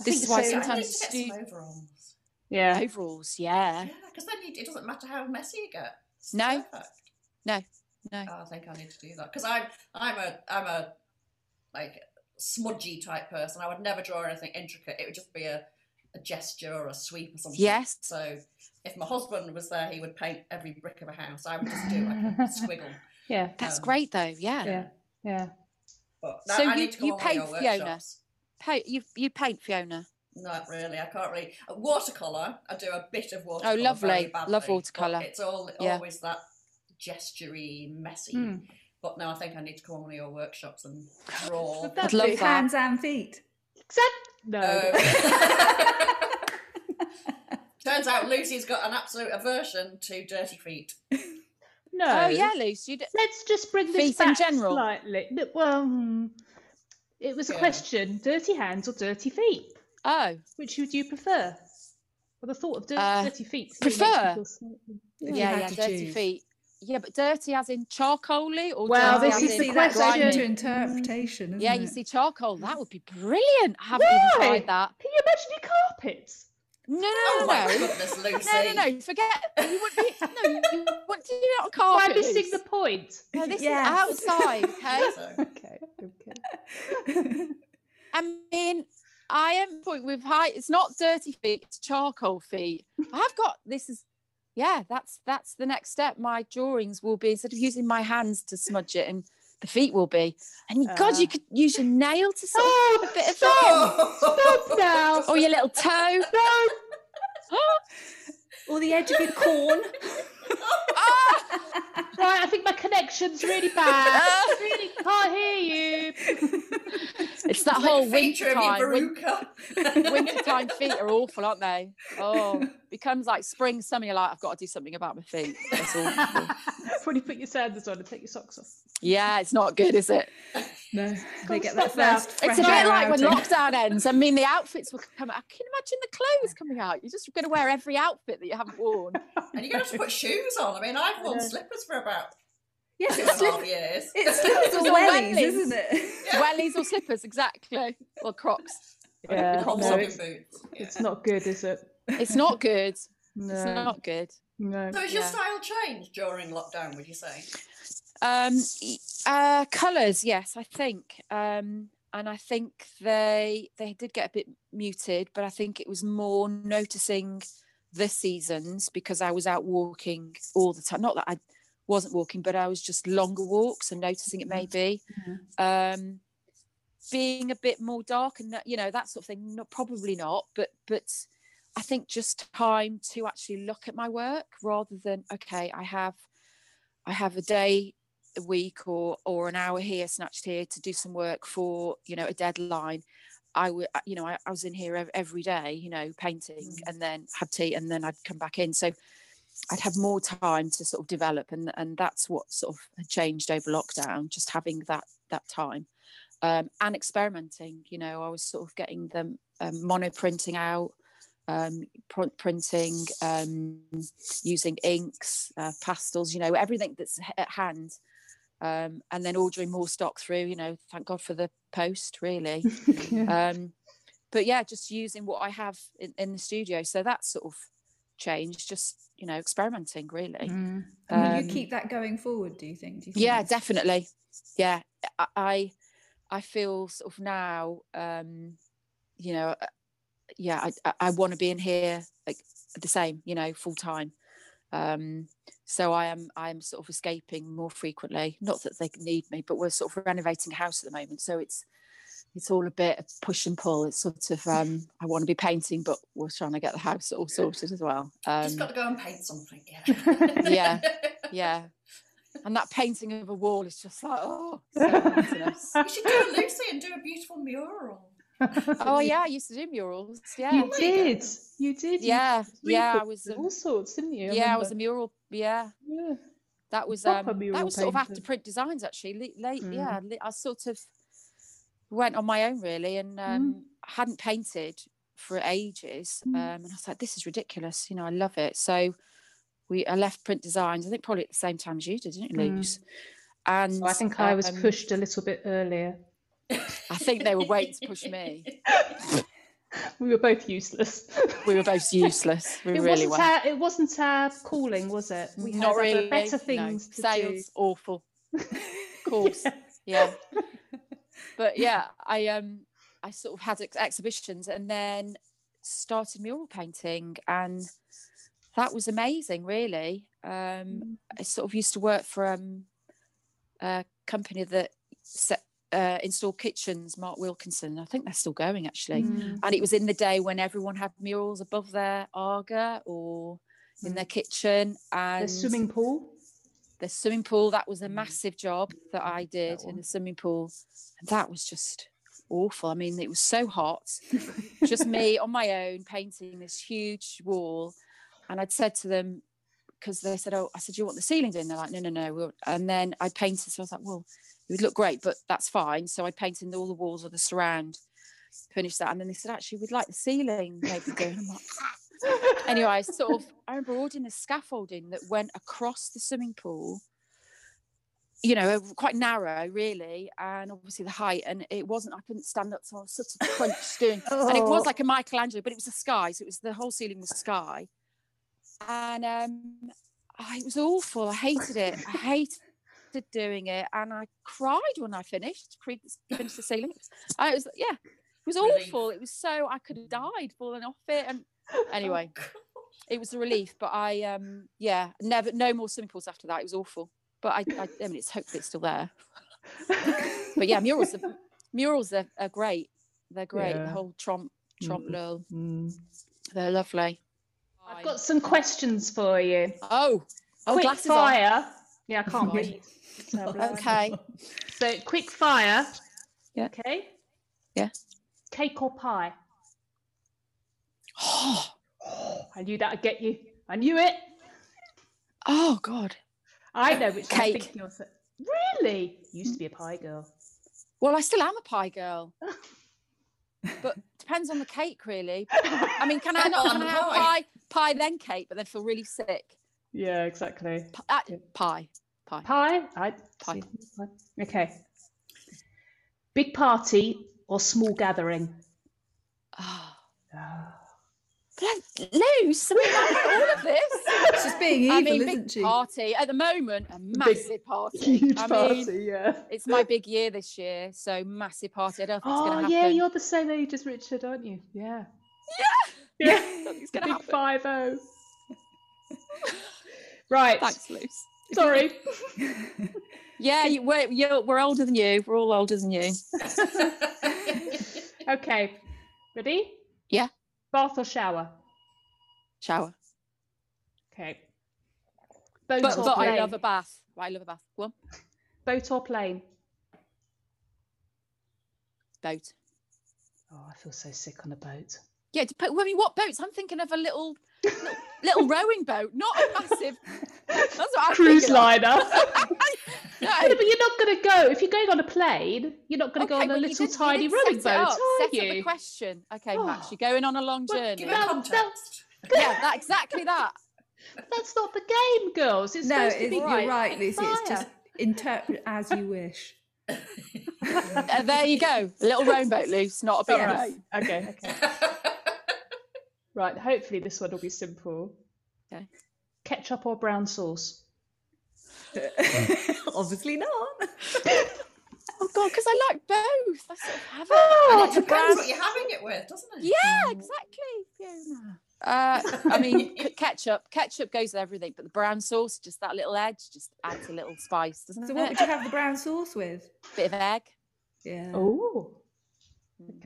I this is why so. I need sometimes to get stu- some overalls. Yeah. overalls, yeah, Yeah, because then you, it doesn't matter how messy you get. It's No. perfect. no, no, Oh, I think I need to do that because I'm I'm a I'm a like smudgy type person. I would never draw anything intricate. It would just be a, a gesture or a sweep or something. Yes. So if my husband was there, he would paint every brick of a house. I would just do like a squiggle. Yeah, That's Um, great though. Yeah. yeah, yeah. But So I you- need to go you on one of paint Fiona? workshops. Paint you you paint Fiona. Not really. I can't really. Watercolor. I do a bit of watercolor. Oh, lovely. badly, Love watercolour. It's all Yeah. always that gestury, messy. Hmm. But no, I think I need to go on one of your workshops and draw. But that's love that. Hands and feet. Exact. No. Um, Turns out Lucy's got an absolute aversion to dirty feet. no. Oh yeah, Luce. You d- Let's just bring this Feet in back general. slightly. Well, it was a Yeah. question: dirty hands or dirty feet? oh Which would you prefer? Well, the thought of dirty, Uh, dirty feet. sort of makes me prefer? feel slightly- If you yeah yeah dirty choose. feet. Yeah, but dirty as in charcoaly or Well, dirty this as is in the question. open to interpretation, isn't Yeah, it? you see charcoal. That would be brilliant. I haven't even tried that. Can you imagine your carpets? No, no, Oh no, my no. goodness, Lucy. No, no, no. Forget. You wouldn't be. No, you, you wouldn't do it on Why carpet. missing the point? No, this Yes. is outside. Okay. Okay, okay. I mean, I am point with height. It's not dirty feet. It's charcoal feet. I've got this is. Yeah, that's that's the next step. My drawings will be instead of using my hands to smudge it, and the feet will be. And God, Ah. you could use your nail to sort of Oh, a bit of stop! Stop now! or your little toe. or the edge of your corn. Ah! Right, I think my connection's really bad. really can't hear you. It's that It's like whole a feature winter of time. Win- veruca. wintertime feet are awful, aren't they? Oh, becomes like spring, summer. You're like, I've got to do something about my feet. That's awful. when you put your sandals on and take your socks off. yeah, it's not good, is it? No, they get that first. It's a bit like when lockdown ends. I mean, the outfits will come out. I can imagine the clothes coming out. You're just going to wear every outfit that you haven't worn. And you're going to have to put shoes on. I mean, I've worn Yeah. slippers for about Yes, two it's and a slip. years. It's slippers or wellies, wellies. isn't it? Yeah. Wellies or slippers, exactly. Or Crocs. Yeah, Crocs no, it's, boots. Yeah. it's not good, is it? It's not good. It's not good. no. So has your Yeah. style changed during lockdown, would you say? Um, uh, colors, yes, I think. Um, and I think they they did get a bit muted, but I think it was more noticing the seasons because I was out walking all the time. Not that I wasn't walking, but I was just longer walks and noticing it maybe. Um, being a bit more dark and you know that sort of thing. Not probably not, but but I think just time to actually look at my work rather than okay, I have I have a day a week or or an hour here snatched here to do some work for you know a deadline i would you know I, I was in here ev- every day you know painting and then had tea and then i'd come back in. So i'd have more time to sort of develop and and that's what sort of had changed over lockdown just having that that time. Um, and experimenting you know i was sort of getting them um, mono printing out um, pr- printing, um, using inks, uh, pastels, you know, everything that's h- at hand. Um, and then ordering more stock through, you know, thank God for the post, really. Yeah. um, but yeah, just using what I have in, in the studio. So that sort of changed, just, you know, experimenting, really. Mm. And Um, you keep that going forward? Do you think? Do you think yeah that's- definitely yeah I- i feel sort of now um you know uh, yeah i i, I want to be in here like the same you know full time um so i am i'm sort of escaping more frequently not that they need me but we're sort of renovating a house at the moment so it's it's all a bit of push and pull it's sort of um i want to be painting but we're trying to get the house all sorted as well um Just got to go and paint something. Yeah. Yeah. yeah and that painting of a wall is just like oh so. You should do a Lucy and do a beautiful mural. oh yeah i used to do murals yeah You did. You did. Yeah three yeah i was of um, all sorts, didn't you? yeah i was a mural yeah Yeah. that was proper um that mural was sort of after print designs actually late, late Mm. yeah i sort of went on my own really and um hadn't painted for ages Mm. um and i was like this is ridiculous you know i love it so we i left print designs i think probably at the same time as you did didn't you Mm. Luce? and So I think I was um, pushed a little bit earlier. I think they were waiting to push me. We were both useless. we were both useless. We it really wasn't were. our, it wasn't our calling, was it? We not had really. better no. things to sales awful. Of course. Yeah. But yeah i um i sort of had ex- exhibitions and then started mural painting and that was amazing, really. Um, I sort of used to work for um, a company that set, uh, installed kitchens, Mark Wilkinson. I think they're still going actually. Mm. And it was in the day when everyone had murals above their Aga or in their kitchen and The swimming pool. the swimming pool. That was a massive job that I did in the swimming pool. And that was just awful. I mean, it was so hot. just me on my own painting this huge wall. And I'd said to them, because they said, Oh, I said, Do you want the ceilings in? They're like, No, no, no. we'll-" And then I painted. So I was like, Well, it would look great, but that's fine. So I painted all the walls of the surround, finished that. And then they said, Actually, we'd like the ceiling maybe like, anyway, I sort of I remember ordering the scaffolding that went across the swimming pool. You know, uh, quite narrow, really, and obviously the height. And it wasn't. I couldn't stand up, so I was sort of crunch doing. And it was Oh. like a Michelangelo, but it was the sky, so it was the whole ceiling was sky. And um, oh, it was awful. I hated it. I hated doing it, and I cried when I finished. Finished the ceiling. I was yeah, it was awful. It was so I could have died falling off it, and anyway Oh, it was a relief but i um yeah never no more swimming pools after that it was awful but i i, I mean it's hopefully it's still there but yeah murals are, murals are, are great they're great the whole trompe Mm. l'oeil Mm. they're lovely I've got some questions for you. oh oh quick glasses on. fire. Yeah, I can't Right. read. Okay So quick fire. Yeah. Okay. Yeah. Cake or pie? oh, I knew that'd get you. I knew it. oh god I know which one I'm Cake. thinking of. Really? Used to be a pie girl. well i still am a pie girl but depends on the cake really i mean can i not can i have pie. pie pie then cake but then feel really sick yeah, exactly. P- uh, Yeah. pie pie Pie? I Pie. see. Okay. Big party or small gathering? oh. Ah. Luce. I mean, like, all of this. She's being evil, I mean, isn't big she? party at the moment. A massive party. Huge I party, mean, yeah. it's my big year this year, so massive party. I don't think it's Oh going to happen. yeah, you're the same age as Richard, aren't you? Yeah. Yeah. Yeah. I it's going to Big happen. five zero. Oh. Right. Thanks, Luce. Sorry. Yeah, you, we're you're, we're older than you. We're all older than you. okay. Ready? Yeah. Bath or shower? Shower, Okay. Boat but, or but plane? I love a bath. I love a bath. Go on, Boat or plane? boat. Oh, I feel so sick on a boat. Yeah, dep- I mean, what boats? I'm thinking of a little little, little rowing boat, not a massive. That's what I'm Cruise liner. No. Yeah, but you're not going to go if you're going on a plane. You're not going to go on a well, you little did- tiny rowing boat, up, are set up the you? question. Okay, Max, Oh. you're going on a long Well, journey. give it No, no. context. yeah, that exactly that. That's not the game, girls. It's no, supposed to it's, be you're right. right, Lucy. It's just interpret as you wish. Uh, there you go. A little rowing boat Luce, not a big Yes. boat. Right. Okay. Okay. right. Hopefully, this one will be simple. Okay. Ketchup or brown sauce? Obviously not. Oh god, because I like both. I sort of have it. Oh, it depends what you're having it with, doesn't it? Yeah, exactly. Fiona. Uh, I mean, k- ketchup. Ketchup goes with everything, but the brown sauce, just that little edge, just adds a little spice, doesn't So it? what would you have the brown sauce with? Bit of egg, Yeah. Oh.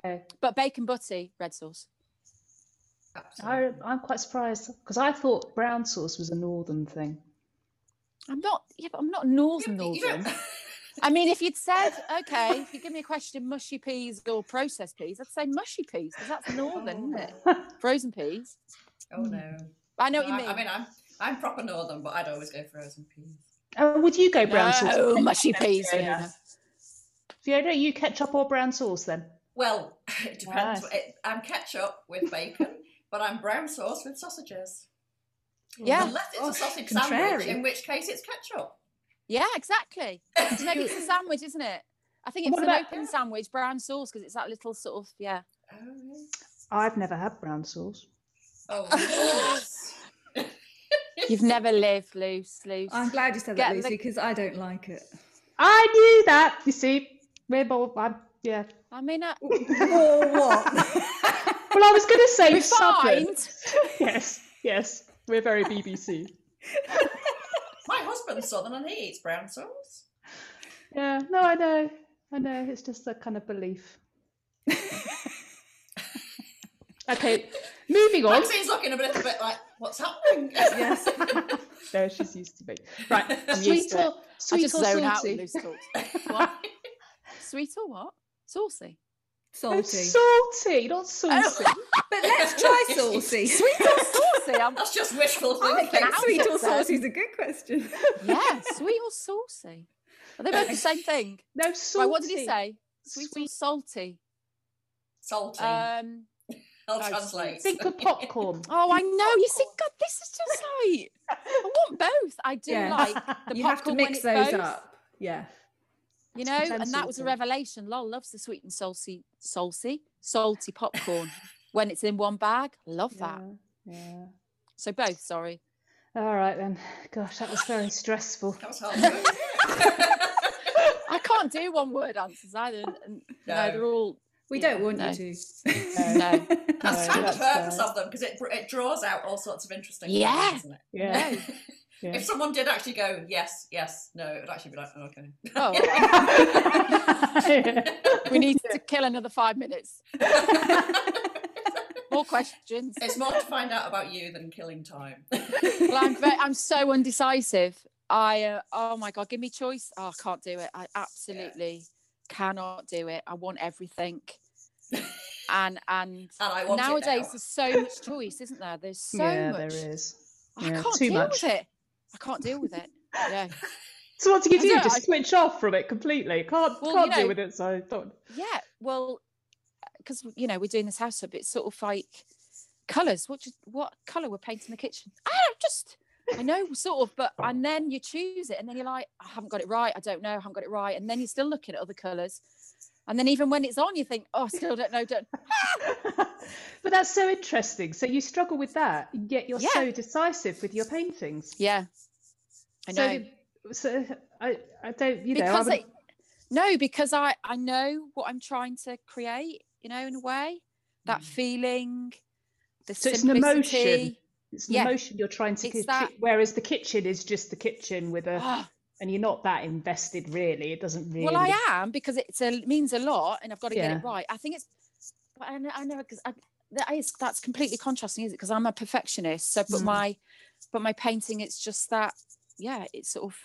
Okay. but bacon butty, red sauce. I, I'm quite surprised because I thought brown sauce was a northern thing. I'm not. Yeah, but I'm not northern You- you northern. I mean, if you'd said, okay, if you give me a question, mushy peas or processed peas, I'd say mushy peas because that's northern, isn't it? Oh. Frozen peas. Oh hmm. no. I know what you I, mean. I mean, I'm I'm proper northern, but I'd always go frozen peas. Oh, would you go brown sauce? no, mushy peas. Fiona. Fiona. Fiona, you ketchup or brown sauce then? Well, it depends. Right. I'm ketchup with bacon, but I'm brown sauce with sausages. Yeah. Unless it's a sausage contrary. sandwich, in which case it's ketchup. Yeah, exactly. So maybe it's a sandwich, isn't it? I think it's What an about- open sandwich, brown sauce, because it's that little sort of yeah. Oh. I've never had brown sauce. oh yes. You've never lived Luce, Luce. I'm glad you said Get that, Lucy, because I don't like it. I knew that. You see, we're both. I'm, yeah. I mean, uh, or what? Well, I was going to say southern. refined. Yes, yes. We're very BBC. My husband's southern and he eats brown sauce. Yeah, no, I know. I know. It's just a kind of belief. okay, moving on. Maxine's looking a little bit like, what's happening? Yes. no, she's used to me. Right, I'm sweet used to it. or I sweet just or zone out salty? with talks. What? Sweet or what? Saucy. No, Salty. salty, not saucy. But let's try saucy. Sweet or saucy? I'm, That's just wishful I thinking. think sweet or saucy is a good question. yeah, sweet or saucy. Are they both the same thing? No, salty. Right, what did he say? Sweet, or salty? Salty. Um, I'll no, translate. Think of popcorn. oh, I know. You see, God, this is just like I want both. I do Yeah. like the you have to mix those both, up. Yeah. You know, and that was a revelation. Lol loves the sweet and salty, salty, salty popcorn when it's in one bag. Love that. Yeah, yeah. So both. Sorry. All right then. Gosh, that was very stressful. That was hard. I can't do one word answers either. and- and, no, No. they're all. We Yeah, don't want no. you to. No. That's No, kind that's the purpose fine. of them because it, it draws out all sorts of interesting Yeah. things, doesn't it? Yeah. No. yeah. If someone did actually go, yes, yes, no, it would actually be like, oh, okay. Oh, we need to kill another five minutes. More questions. it's more to find out about you than killing time. Well, I'm, very, I'm so undecisive. I uh, oh my god, give me choice. Oh, I can't do it. I absolutely cannot do it. I want everything. And and And I want nowadays now. there's so much choice, isn't there? There's so yeah, much. there is. I can't too deal much. with it. I can't deal with it. Yeah. So what do you do? Just I- switch off from it completely. Can't Well, can't you deal know- with it. So don't. Yeah. Well, because you know we're doing this house up, it's sort of like colours. What just, what colour we're painting the kitchen? I don't just I know sort of, but and then you choose it, and then you're like, I haven't got it right. I don't know. I haven't got it right, and then you're still looking at other colours, and then even when it's on, you think, oh, still don't know. Don't. but that's so interesting. So you struggle with that, yet you're Yeah. so decisive with your paintings. Yeah. I know. the- so I I don't you know I because would- it, no because i i know what i'm trying to create you know in a way that Mm. feeling the So it's an emotion. it's an yeah. emotion you're trying to It's ki- that- whereas the kitchen is just the kitchen with a Ah, and you're not that invested really. It doesn't really. well i am because it means a lot and i've got to get it right i think it's but i know i know because that is that's completely contrasting is it because i'm a perfectionist so but Mm. my but my painting it's just that yeah it's sort of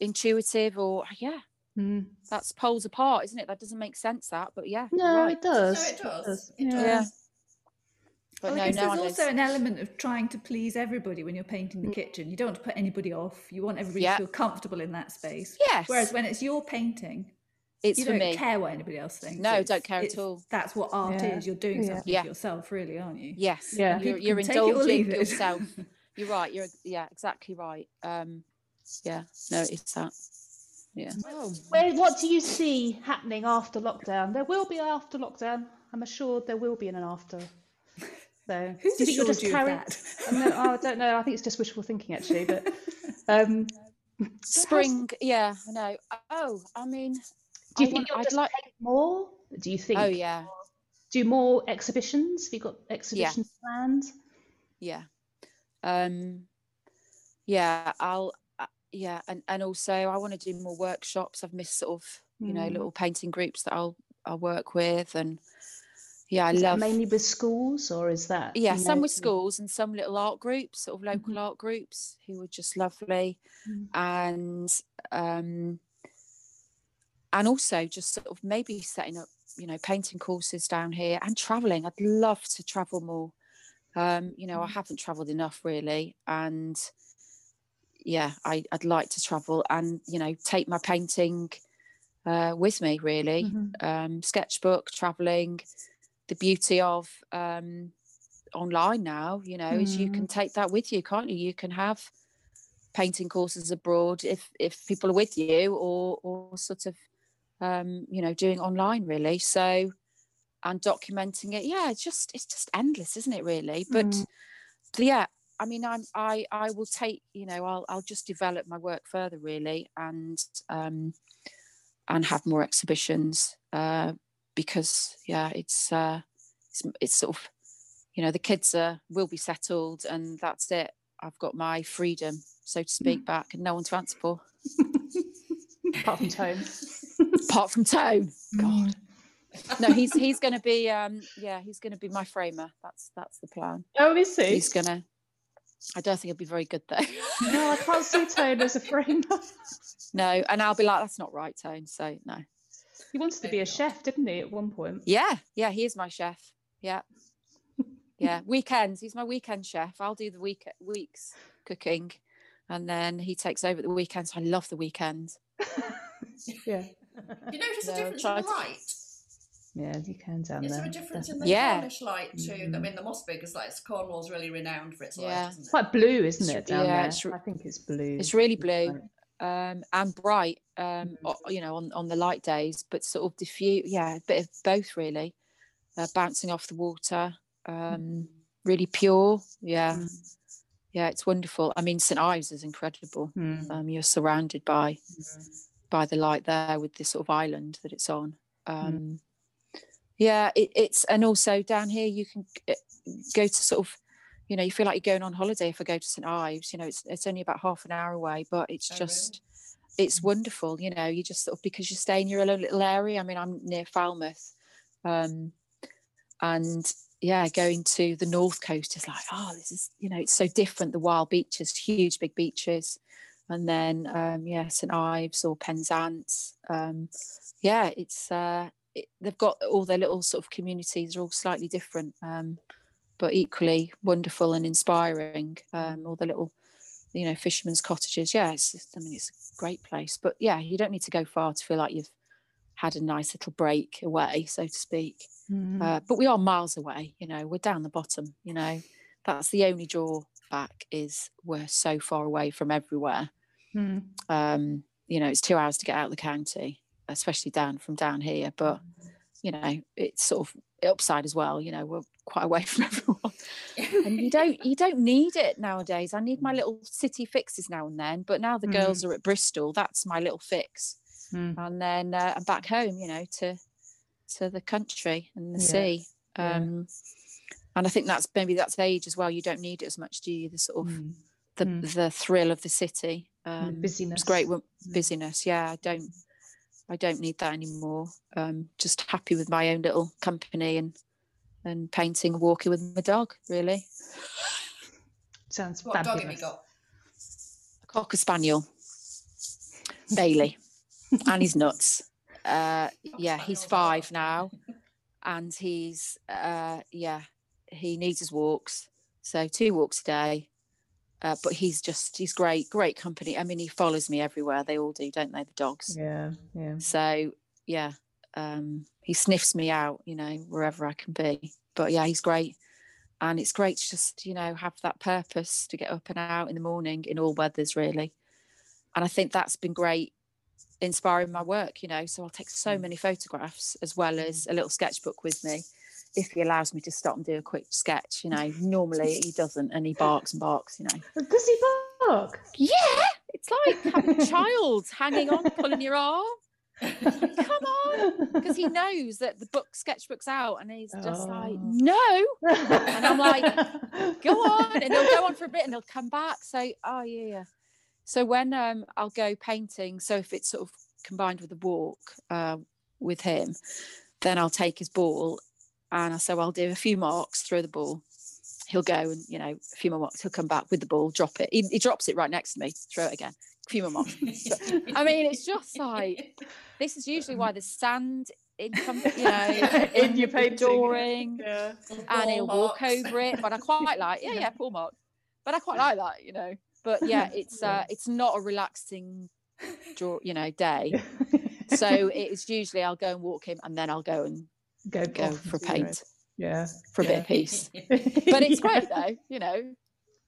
intuitive or yeah Mm. that's poles apart isn't it that doesn't make sense that but yeah No, right. it does. No, it does. It Yeah. does. yeah but Well, no I guess there's nowadays also an element of trying to please everybody when you're painting the kitchen. You don't want to put anybody off. You want everybody Yeah. to feel comfortable in that space. yes Whereas when it's your painting, it's you for don't me care what anybody else thinks. No, It's- don't care at all. That's what art Yeah. is. You're doing Yeah. something Yeah. for yourself, really, aren't you? Yes. Yeah. You're, you're can it indulging it. yourself. You're right. You're yeah, exactly right. Um, yeah. No, it's that. Yeah. Where, what do you see happening after lockdown? There will be after lockdown. I'm assured there will be an after. So, Who's do you think just you of carry? that? I, know, I don't know. I think it's just wishful thinking, actually. But um, Spring. Yeah. I know. Oh, I mean. do you I think want- you'll I'd just like- more? Do you think? Oh yeah. Do more exhibitions? Have you got exhibitions planned? Yeah. Um. Yeah. I'll. Uh, yeah, and and also I want to do more workshops. I've missed sort of you know Mm. little painting groups that I'll I'll work with, and yeah, I Is love mainly with schools, or is that? yeah you some know, with schools and some little art groups sort of local Mhm. art groups who were just lovely Mm. and um and also just sort of maybe setting up you know painting courses down here and traveling i'd love to travel more um you know i Mm. haven't traveled enough really and yeah I, i'd like to travel and you know take my painting uh, with me really Mhm. um, sketchbook, traveling. The beauty of um, online now, you know, is you can take that with you, can't you? You can have painting courses abroad if if people are with you, or or sort of, um, you know, doing online really. So, and documenting it, yeah, it's just it's just endless, isn't it? Really, but Mm. yeah. I mean, I'm I I will take you know I'll I'll just develop my work further really, and um, and have more exhibitions uh, because yeah it's uh it's, it's sort of you know the kids are will be settled and that's it I've got my freedom, so to speak, back, and no one to answer for, Apart from Tone. apart from Tone. God, no, he's he's going to be, um, yeah, he's going to be my framer. That's that's the plan. Oh, is he? He's going to. I don't think he'll be very good though. No, I can't see Tone as a framer. no, and I'll be like, that's not right, Tone. So no. He wanted to be a chef, didn't he, at one point? Yeah, yeah, he is my chef. Yeah. Yeah. Weekends. He's my weekend chef. I'll do the week weeks cooking. And then he takes over the weekends. I love the weekends. Yeah. You notice No, a difference try in the light? Yeah, you can down Is there. there a difference in the definitely. Yeah. Cornish light too? I mm. mean, the Moss Big is like Cornwall's really renowned for its Yeah. light, isn't It's it? like blue, isn't it, down yeah, there? it's re- I think it's blue. It's really blue. Um, and bright, um, you know, on, on the light days, but sort of diffuse. Yeah, a bit of both really. Uh, bouncing off the water, um, really pure. Yeah, Mm. yeah, it's wonderful. I mean, St Ives is incredible. Mm. Um, you're surrounded by by the light there with this sort of island that it's on. Um, Yeah, it, it's and also down here you can go to sort of, you know, you feel like you're going on holiday if I go to St Ives. You know, it's it's only about half an hour away, but it's Oh, really? just it's wonderful. You know, you just sort of because you stay in your own little area. I mean, I'm near Falmouth, um, and yeah, going to the north coast is like, oh, this is you know, it's so different. The wild beaches, huge big beaches, and then um, yeah, St Ives or Penzance. Um, yeah, it's uh, it, they've got all their little sort of communities are all slightly different, um, but equally wonderful and inspiring. Um, all the little, you know, fishermen's cottages. Yeah, it's, just- I mean, it's a great place. But yeah, you don't need to go far to feel like you've had a nice little break away, so to speak. Mm. Uh, but we are miles away. You know, we're down the bottom. You know, that's the only drawback is we're so far away from everywhere Mm. um, you know, it's two hours to get out of the county, especially down from down here. But you know, it's sort of upside as well. You know, we're quite away from everyone, and you don't you don't need it nowadays. I need my little city fixes now and then, but now the girls are at Bristol. That's my little fix, Mm. and then uh, I'm back home. You know, to to the country and the Yeah, sea. yeah. Um, and I think that's maybe that's age as well. You don't need it as much, do you? The sort of Mm. the Mm. the thrill of the city. The Um, busyness. it's great Mm. busyness. Yeah, I don't, I don't need that anymore. Um, just happy with my own little company and and painting, and walking with my dog. Really, Sounds What dog have fabulous. you got? a cocker spaniel, Bailey, and he's nuts. Uh, yeah, he's five awesome. now, and he's uh, yeah, he needs his walks. So two walks a day. Uh, but he's just he's great, great company. I mean, he follows me everywhere. They all do, don't they? The dogs. Yeah, yeah. So yeah, um, he sniffs me out, you know, wherever I can be. But yeah, he's great, and it's great to just you know have that purpose to get up and out in the morning in all weathers, really. And I think that's been great, inspiring my work. You know, so I'll take so mm. many photographs as well mm. as a little sketchbook with me. If he allows me to stop and do a quick sketch, you know, normally he doesn't and he barks and barks, you know. Does he bark? Yeah, it's like having a child hanging on, pulling your arm. Come on, because he knows that the book sketchbook's out, and he's just like, Oh. no, And I'm like, go on, and he'll go on for a bit, and he'll come back. So, oh yeah, yeah. So when um I'll go painting, so if it's sort of combined with a walk uh, with him, then I'll take his ball, and I so I'll do a few marks, throw the ball. He'll go and you know a few more marks. He'll come back with the ball, drop it. He, he drops it right next to me. Throw it again. A few more marks. I mean, it's just like this is usually why there's sand in, you know, In your painting. drawing, Yeah. and he'll walk over it. But I quite like, yeah, yeah, pull mark. But I quite like that, you know. But yeah, it's uh, it's not a relaxing, draw, you know, day. So it's usually I'll go and walk him, and then I'll go and go, go for and do it. paint Yeah. for a bit of peace. But it's great though, you know.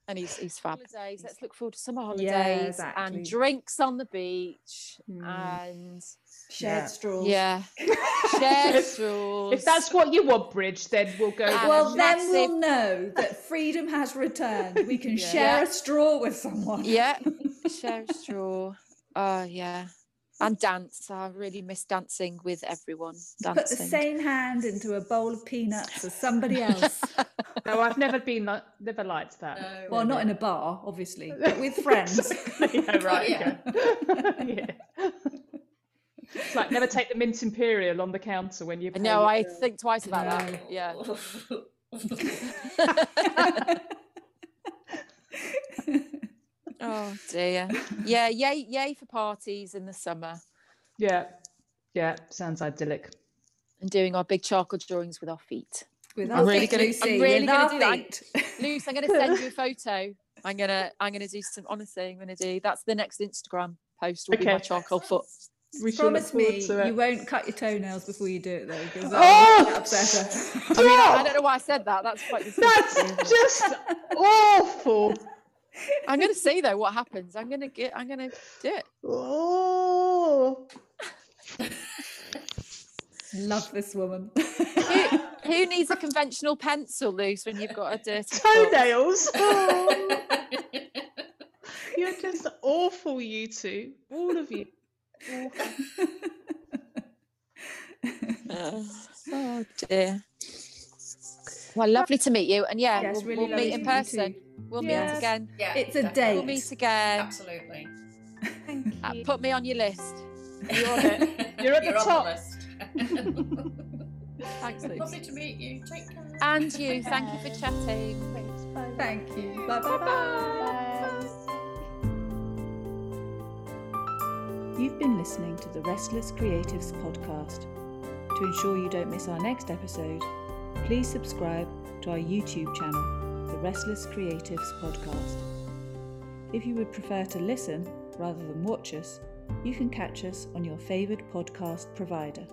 And he's he's fab. Holidays. Let's look forward to summer holidays exactly. and drinks on the beach Mm. and Shared Yeah. straws. yeah, share If- straws. If that's what you want, Bridge, then we'll go. And there. Well, then massive- we'll know that freedom has returned. We can Yeah. share Yeah. a straw with someone. yeah, share a straw. Oh yeah, and dance. I really miss dancing with everyone. Put the same hand into a bowl of peanuts as somebody else. No, I've never been like, never liked that. No. well, not in a bar, obviously, but with friends. yeah, right. Yeah. Okay. yeah. It's like never take the mint imperial on the counter when you. Pay No, I for- think twice about that. No. Yeah. Oh dear. Yeah, yay, yay for parties in the summer Yeah, yeah, sounds idyllic. and doing our big charcoal drawings with our feet. With I'm our really feet, gonna- I'm really gonna our do that. feet. Luce, I'm gonna send you a photo. I'm gonna I'm gonna do some honestly, I'm gonna do that's the next Instagram post will be my charcoal foot. We Promise me you won't cut your toenails before you do it, though, because Oh! upset her. I mean, I, I don't know why I said that. That's quite. That's just awful. I'm gonna see though what happens. I'm gonna get I'm gonna do it. Oh. Love this woman. Who, who needs a conventional pencil Luce when you've got a dirty foot? Toenails. You're just awful, you two. All of you. Oh, oh dear. Well, lovely to meet you, and yeah, Yes, we'll, really we'll meet in meet you person. Too. We'll Yes. meet again. yeah, It's a definitely. date. We'll meet again. Absolutely. Thank Uh, you. put me on your list. You're on it. You're at the You're on top. list. Thanks, Luce. Lovely to meet you. Take care. And you. Thank you for chatting. Thanks. Bye. Thank you. Bye bye bye. You've been listening to the Restless Creatives podcast. To ensure you don't miss our next episode, please subscribe to our YouTube channel, the Restless Creatives podcast. If you would prefer to listen rather than watch us, you can catch us on your favoured podcast provider.